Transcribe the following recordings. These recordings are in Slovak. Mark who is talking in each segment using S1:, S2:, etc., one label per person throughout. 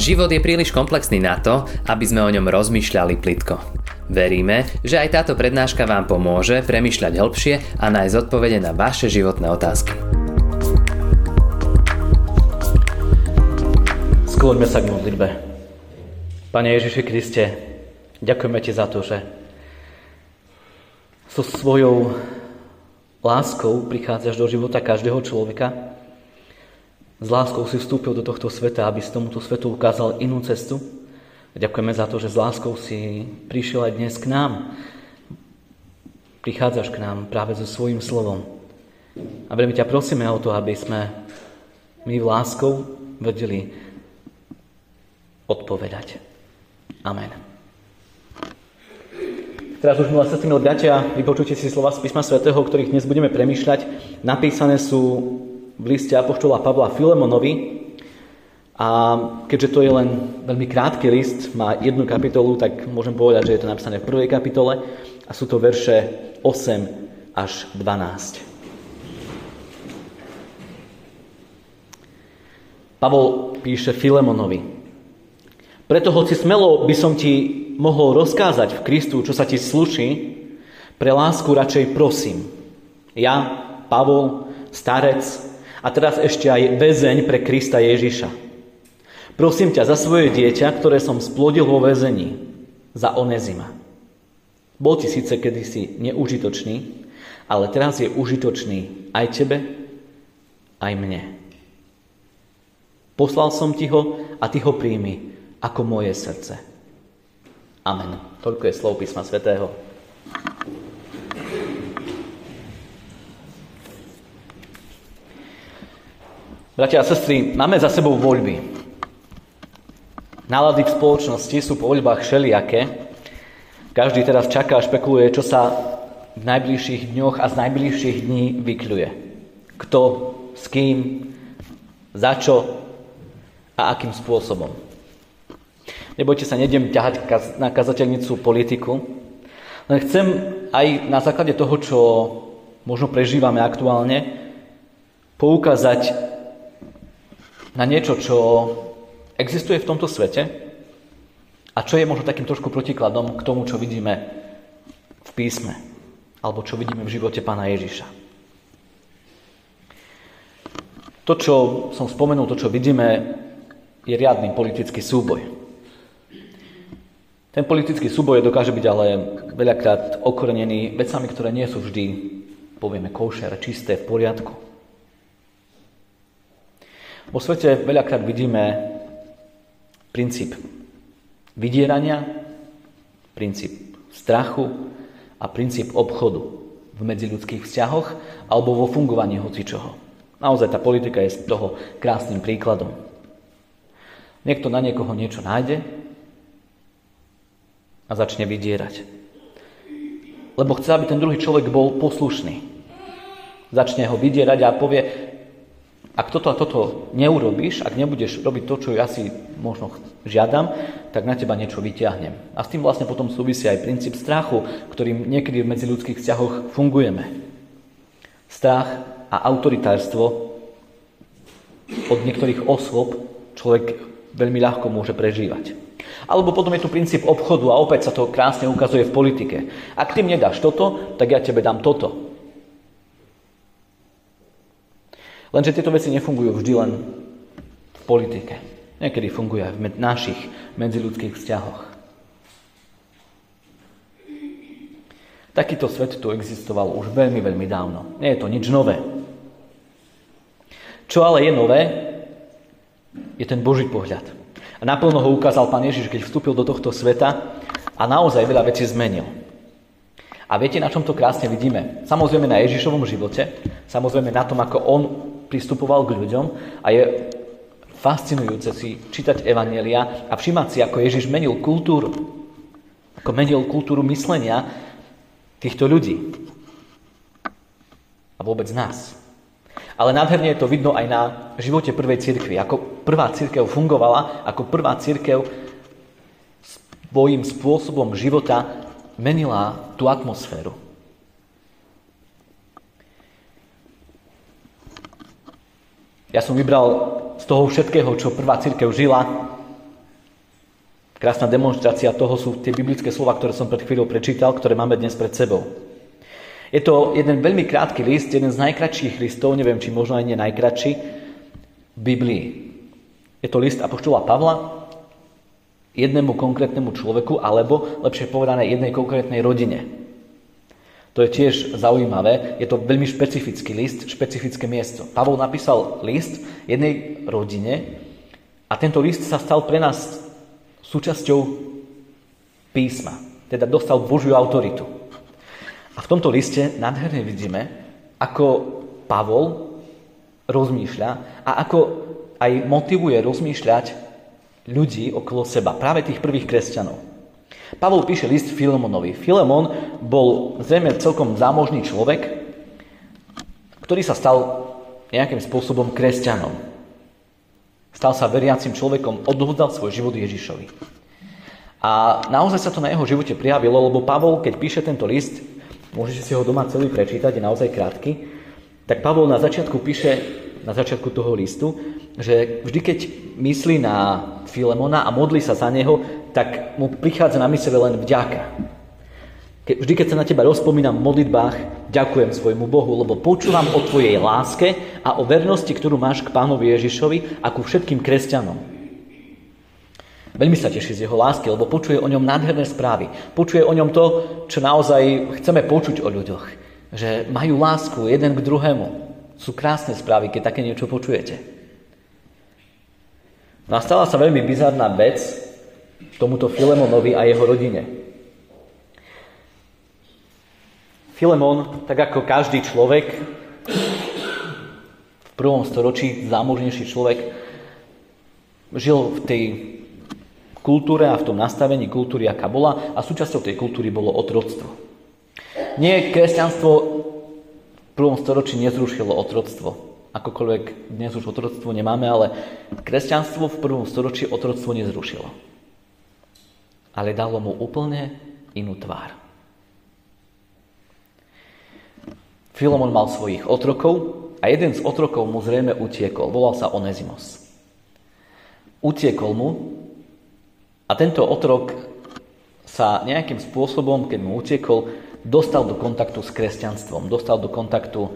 S1: Život je príliš komplexný na to, aby sme o ňom rozmýšľali plitko. Veríme, že aj táto prednáška vám pomôže premýšľať hĺbšie a nájsť odpovede na vaše životné otázky.
S2: Skloňme sa k modlitbe. Pane Ježiši Kriste, ďakujeme Ti za to, že so svojou láskou prichádzaš do života každého človeka s láskou si vstúpil do tohto sveta, aby si tomuto svetu ukázal inú cestu. A ďakujeme za to, že s láskou si prišiel aj dnes k nám. Prichádzaš k nám práve so svojím slovom. A veľmi ťa prosíme o to, aby sme my v láskou vedeli odpovedať. Amen. Teraz už, milé sestry, milé bratia, vypočujte si slova z písma svätého, o ktorých dnes budeme premýšľať. Napísané sú v liste Apoštola Pavla Filemonovi. A keďže to je len veľmi krátky list, má jednu kapitolu, tak môžem povedať, že je to napísané v prvej kapitole a sú to verše 8 až 12. Pavol píše Filemonovi. Preto hoci smelo by som ti mohol rozkázať v Kristu, čo sa ti sluší, pre lásku radšej prosím. Ja, Pavol, starec, a teraz ešte aj väzeň pre Krista Ježiša. Prosím ťa za svoje dieťa, ktoré som splodil vo väzení, za Onezima. Bol ti síce kedysi neužitočný, ale teraz je užitočný aj tebe, aj mne. Poslal som ti ho a ty ho príjmi ako moje srdce. Amen. Toľko je slov písma svätého. Bratia a sestry, máme za sebou voľby. Nálady v spoločnosti sú po voľbách všelijaké. Každý teraz čaká a špekuluje, čo sa v najbližších dňoch a z najbližších dní vykľuje. Kto, s kým, za čo a akým spôsobom. Nebojte sa, nedem ťahať na kazateľnicu politiku, len chcem aj na základe toho, čo možno prežívame aktuálne, poukázať na niečo, čo existuje v tomto svete a čo je možno takým trošku protikladom k tomu, čo vidíme v písme alebo čo vidíme v živote pána Ježiša. To, čo som spomenul, to, čo vidíme, je riadný politický súboj. Ten politický súboj dokáže byť ale veľakrát okorenený vecami, ktoré nie sú vždy, povieme, koušer, čisté, v poriadku. Vo svete veľakrát vidíme princíp vydierania, princíp strachu a princíp obchodu v medziľudských vzťahoch alebo vo fungovaní hocičoho. Naozaj tá politika je z toho krásnym príkladom. Niekto na niekoho niečo nájde a začne vydierať. Lebo chce, aby ten druhý človek bol poslušný. Začne ho vydierať a povie, ak toto a toto neurobíš, ak nebudeš robiť to, čo ja si možno žiadam, tak na teba niečo vyťahnem. A s tým vlastne potom súvisí aj princíp strachu, ktorým niekedy v medziludských vzťahoch fungujeme. Strach a autoritárstvo od niektorých osôb človek veľmi ľahko môže prežívať. Alebo potom je tu princíp obchodu a opäť sa to krásne ukazuje v politike. Ak ty mi nedáš toto, tak ja tebe dám toto. Lenže tieto veci nefungujú vždy len v politike. Niekedy fungujú aj v našich medziludských vzťahoch. Takýto svet tu existoval už veľmi, veľmi dávno. Nie je to nič nové. Čo ale je nové, je ten Boží pohľad. A naplno ho ukázal pán Ježiš, keď vstúpil do tohto sveta a naozaj veľa vecí zmenil. A viete, na čom to krásne vidíme? Samozrejme na Ježišovom živote, samozrejme na tom, ako on pristupoval k ľuďom a je fascinujúce si čítať Evanielia a všimať si, ako Ježiš menil kultúru. Ako menil kultúru myslenia týchto ľudí. A vôbec nás. Ale nádherne je to vidno aj na živote prvej cirkvi. Ako prvá církev fungovala, ako prvá církev svojím spôsobom života menila tú atmosféru. Ja som vybral z toho všetkého, čo prvá církev žila, Krásna demonstrácia toho sú tie biblické slova, ktoré som pred chvíľou prečítal, ktoré máme dnes pred sebou. Je to jeden veľmi krátky list, jeden z najkratších listov, neviem, či možno aj nie najkratší, v Biblii. Je to list Apoštola Pavla jednému konkrétnemu človeku, alebo lepšie povedané jednej konkrétnej rodine. To je tiež zaujímavé, je to veľmi špecifický list, špecifické miesto. Pavol napísal list jednej rodine a tento list sa stal pre nás súčasťou písma. Teda dostal Božiu autoritu. A v tomto liste nádherne vidíme, ako Pavol rozmýšľa a ako aj motivuje rozmýšľať ľudí okolo seba, práve tých prvých kresťanov. Pavol píše list Filemonovi. Filemon bol zrejme celkom zámožný človek, ktorý sa stal nejakým spôsobom kresťanom. Stal sa veriacim človekom, odovzdal svoj život Ježišovi. A naozaj sa to na jeho živote prijavilo, lebo Pavol, keď píše tento list, môžete si ho doma celý prečítať, je naozaj krátky, tak Pavol na začiatku píše, na začiatku toho listu, že vždy, keď myslí na Filemona a modlí sa za neho, tak mu prichádza na mysle len vďaka. Ke, vždy, keď sa na teba rozpomínam v modlitbách, ďakujem svojmu Bohu, lebo počúvam o tvojej láske a o vernosti, ktorú máš k pánovi Ježišovi a ku všetkým kresťanom. Veľmi sa teší z jeho lásky, lebo počuje o ňom nádherné správy. Počuje o ňom to, čo naozaj chceme počuť o ľuďoch. Že majú lásku jeden k druhému. Sú krásne správy, keď také niečo počujete. Nastala sa veľmi bizarná vec tomuto Filemonovi a jeho rodine. Filemón, tak ako každý človek, v prvom storočí zámožnejší človek, žil v tej kultúre a v tom nastavení kultúry, aká bola, a súčasťou tej kultúry bolo otroctvo. Nie, kresťanstvo v prvom storočí nezrušilo otroctvo. Akokoľvek dnes už otroctvo nemáme, ale kresťanstvo v prvom storočí otroctvo nezrušilo. Ale dalo mu úplne inú tvár. Filemon mal svojich otrokov a jeden z otrokov mu zrejme utiekol. Volal sa Onezimos. Utiekol mu a tento otrok sa nejakým spôsobom, keď mu utiekol, dostal do kontaktu s kresťanstvom, dostal do kontaktu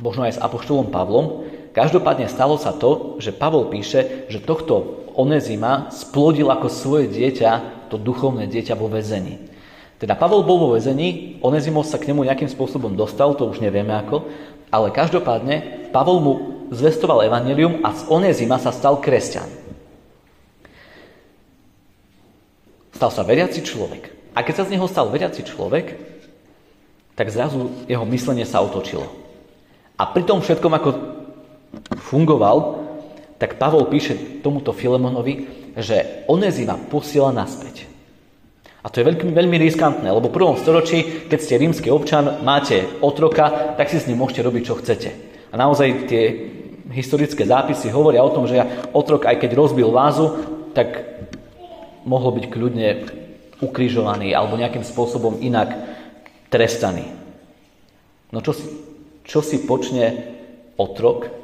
S2: možno aj s Apoštolom Pavlom. Každopádne stalo sa to, že Pavol píše, že tohto Onezima splodil ako svoje dieťa, to duchovné dieťa vo väzení. Teda Pavol bol vo vezení, Onezimos sa k nemu nejakým spôsobom dostal, to už nevieme ako, ale každopádne Pavol mu zvestoval evanelium a z Onezima sa stal kresťan. Stal sa veriaci človek. A keď sa z neho stal veriaci človek, tak zrazu jeho myslenie sa otočilo. A pri tom všetkom, ako fungoval, tak Pavol píše tomuto Filemonovi, že Onezima posiela naspäť. A to je veľmi, veľmi riskantné, lebo v prvom storočí, keď ste rímsky občan, máte otroka, tak si s ním môžete robiť, čo chcete. A naozaj tie historické zápisy hovoria o tom, že otrok, aj keď rozbil vázu, tak mohol byť kľudne ukrižovaný alebo nejakým spôsobom inak trestaný. No čo si, čo si počne otrok,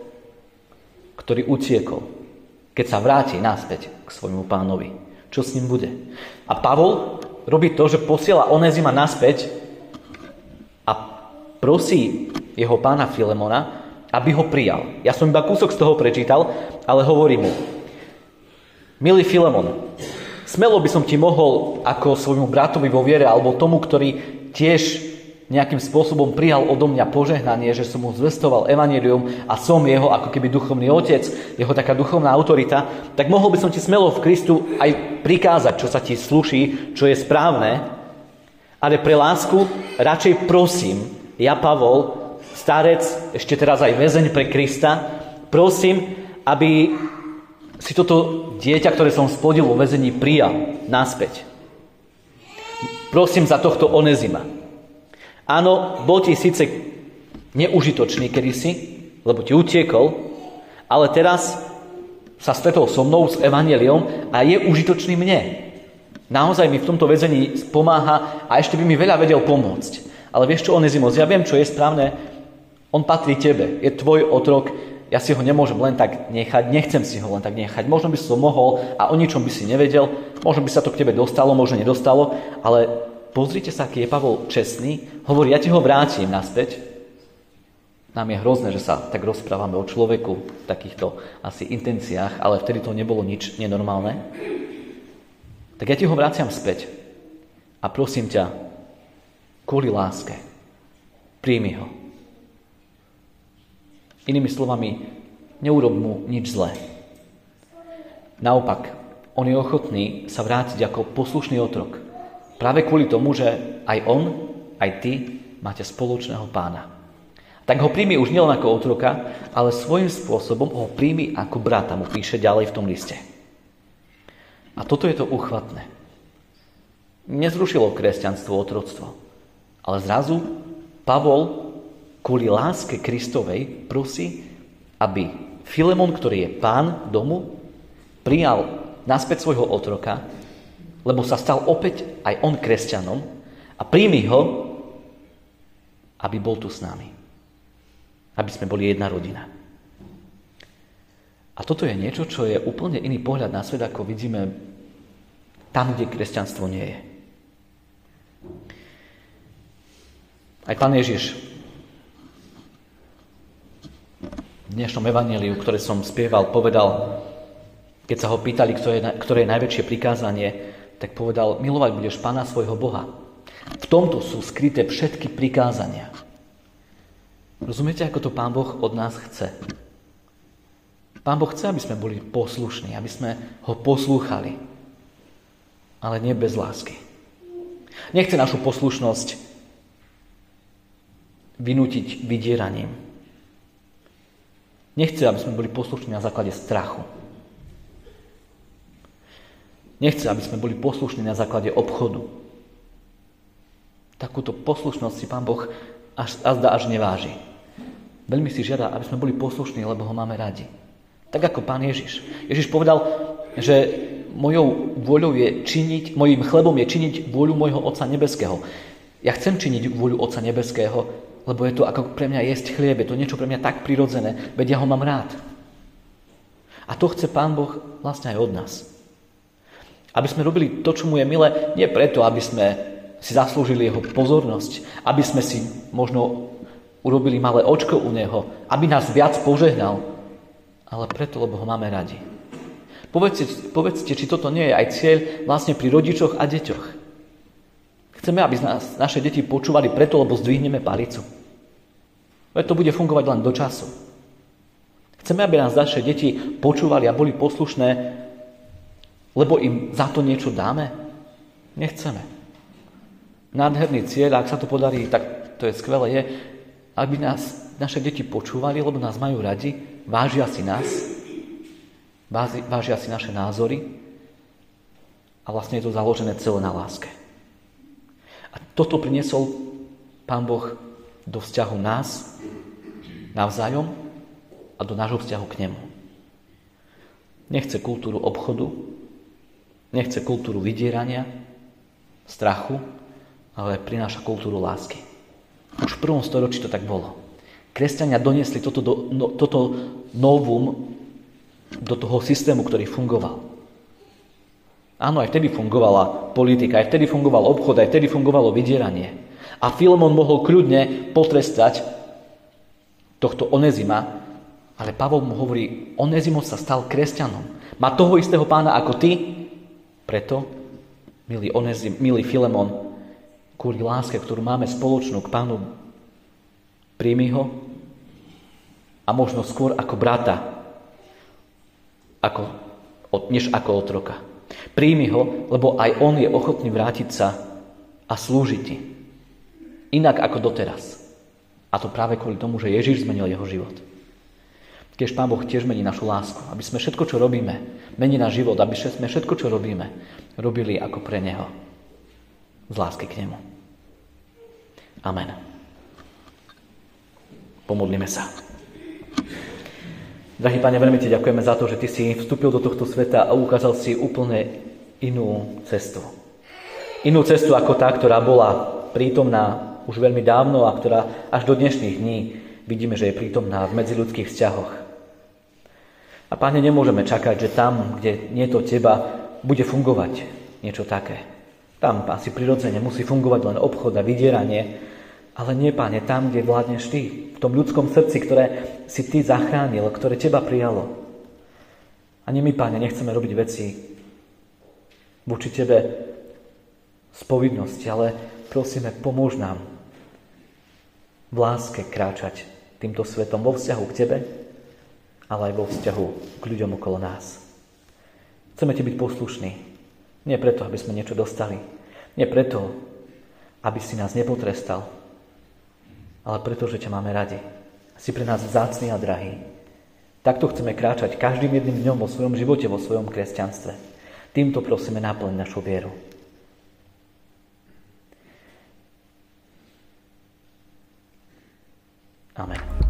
S2: ktorý utiekol, keď sa vráti naspäť k svojmu pánovi? Čo s ním bude? A Pavol robí to, že posiela Onezima naspäť a prosí jeho pána Filemona, aby ho prijal. Ja som iba kúsok z toho prečítal, ale hovorí mu, milý Filemon, smelo by som ti mohol ako svojmu bratovi vo viere alebo tomu, ktorý tiež nejakým spôsobom prijal odo mňa požehnanie, že som mu zvestoval evanelium a som jeho ako keby duchovný otec, jeho taká duchovná autorita, tak mohol by som ti smelo v Kristu aj prikázať, čo sa ti sluší, čo je správne, ale pre lásku radšej prosím, ja Pavol, starec, ešte teraz aj väzeň pre Krista, prosím, aby si toto dieťa, ktoré som splodil vo väzení, prijal naspäť. Prosím za tohto Onezima. Áno, bol ti síce neužitočný kedysi, lebo ti utiekol, ale teraz sa stretol so mnou s evaneliom a je užitočný mne. Naozaj mi v tomto väzení pomáha a ešte by mi veľa vedel pomôcť. Ale vieš čo, Onezimos, ja viem, čo je správne. On patrí tebe, je tvoj otrok, ja si ho nemôžem len tak nechať, nechcem si ho len tak nechať. Možno by som mohol a o ničom by si nevedel, možno by sa to k tebe dostalo, možno nedostalo, ale pozrite sa, aký je Pavol čestný, hovorí, ja ti ho vrátim naspäť. Nám je hrozné, že sa tak rozprávame o človeku v takýchto asi intenciách, ale vtedy to nebolo nič nenormálne. Tak ja ti ho vraciam späť a prosím ťa, kvôli láske, príjmi ho. Inými slovami, neurob mu nič zlé. Naopak, on je ochotný sa vrátiť ako poslušný otrok. Práve kvôli tomu, že aj on, aj ty máte spoločného pána. Tak ho príjmi už nielen ako otroka, ale svojím spôsobom ho príjmi ako brata, mu píše ďalej v tom liste. A toto je to uchvatné. Nezrušilo kresťanstvo otroctvo, ale zrazu Pavol kvôli láske Kristovej prosí, aby Filemon, ktorý je pán domu, prijal naspäť svojho otroka, lebo sa stal opäť aj on kresťanom a príjmi ho, aby bol tu s nami. Aby sme boli jedna rodina. A toto je niečo, čo je úplne iný pohľad na svet, ako vidíme tam, kde kresťanstvo nie je. Aj pán Ježiš dnešnom evaníliu, ktoré som spieval, povedal, keď sa ho pýtali, ktoré je najväčšie prikázanie, tak povedal, milovať budeš Pána svojho Boha. V tomto sú skryté všetky prikázania. Rozumiete, ako to Pán Boh od nás chce? Pán Boh chce, aby sme boli poslušní, aby sme ho poslúchali, ale nie bez lásky. Nechce našu poslušnosť vynútiť vydieraním, Nechce, aby sme boli poslušní na základe strachu. Nechce, aby sme boli poslušní na základe obchodu. Takúto poslušnosť si Pán Boh až, azda až neváži. Veľmi si žiada, aby sme boli poslušní, lebo ho máme radi. Tak ako Pán Ježiš. Ježiš povedal, že mojou voľou je činiť, mojim chlebom je činiť vôľu môjho Otca Nebeského. Ja chcem činiť vôľu Otca Nebeského, lebo je to ako pre mňa jesť chlieb, je to niečo pre mňa tak prirodzené, veď ja ho mám rád. A to chce Pán Boh vlastne aj od nás. Aby sme robili to, čo mu je milé, nie preto, aby sme si zaslúžili jeho pozornosť, aby sme si možno urobili malé očko u neho, aby nás viac požehnal, ale preto, lebo ho máme radi. Povedzte, povedzte, či toto nie je aj cieľ vlastne pri rodičoch a deťoch. Chceme, aby nás naše deti počúvali preto, lebo zdvihneme palicu. Veď to bude fungovať len do času. Chceme, aby nás naše deti počúvali a boli poslušné, lebo im za to niečo dáme? Nechceme. Nádherný cieľ, ak sa to podarí, tak to je skvelé, je, aby nás naše deti počúvali, lebo nás majú radi, vážia si nás, vážia si naše názory a vlastne je to založené celé na láske. A toto priniesol Pán Boh do vzťahu nás navzájom a do nášho vzťahu k nemu. Nechce kultúru obchodu, nechce kultúru vydierania, strachu, ale prináša kultúru lásky. Už v prvom storočí to tak bolo. Kresťania doniesli toto, do, no, toto novum do toho systému, ktorý fungoval. Áno, aj vtedy fungovala politika, aj vtedy fungoval obchod, aj vtedy fungovalo vydieranie. A Filemon mohol kľudne potrestať tohto Onezima, ale Pavol mu hovorí, Onezimo sa stal kresťanom. Má toho istého pána ako ty, preto, milý, Onezim, milý Filemon, kvôli láske, ktorú máme spoločnú k pánu, príjmi ho a možno skôr ako brata, ako, než ako otroka. Príjmi ho, lebo aj on je ochotný vrátiť sa a slúžiť ti. Inak ako doteraz. A to práve kvôli tomu, že Ježiš zmenil jeho život. Keď Pán Boh tiež mení našu lásku, aby sme všetko, čo robíme, mení náš život, aby sme všetko, čo robíme, robili ako pre Neho. Z lásky k Nemu. Amen. Pomodlíme sa. Drahý Pane, veľmi Ti ďakujeme za to, že Ty si vstúpil do tohto sveta a ukázal si úplne inú cestu. Inú cestu ako tá, ktorá bola prítomná už veľmi dávno a ktorá až do dnešných dní vidíme, že je prítomná v medziludských vzťahoch. A Pane, nemôžeme čakať, že tam, kde nie to Teba, bude fungovať niečo také. Tam asi prirodzene musí fungovať len obchod a vydieranie, ale nie, Pane, tam, kde vládneš Ty, v tom ľudskom srdci, ktoré si Ty zachránil, ktoré Teba prijalo. Ani my, Pane, nechceme robiť veci voči Tebe z povinnosti, ale prosíme, pomôž nám v láske kráčať týmto svetom vo vzťahu k Tebe, ale aj vo vzťahu k ľuďom okolo nás. Chceme Ti byť poslušní. Nie preto, aby sme niečo dostali. Nie preto, aby si nás nepotrestal, ale preto, že ťa máme radi. Si pre nás vzácný a drahý. Takto chceme kráčať každým jedným dňom vo svojom živote, vo svojom kresťanstve. Týmto prosíme naplň našu vieru. Amen.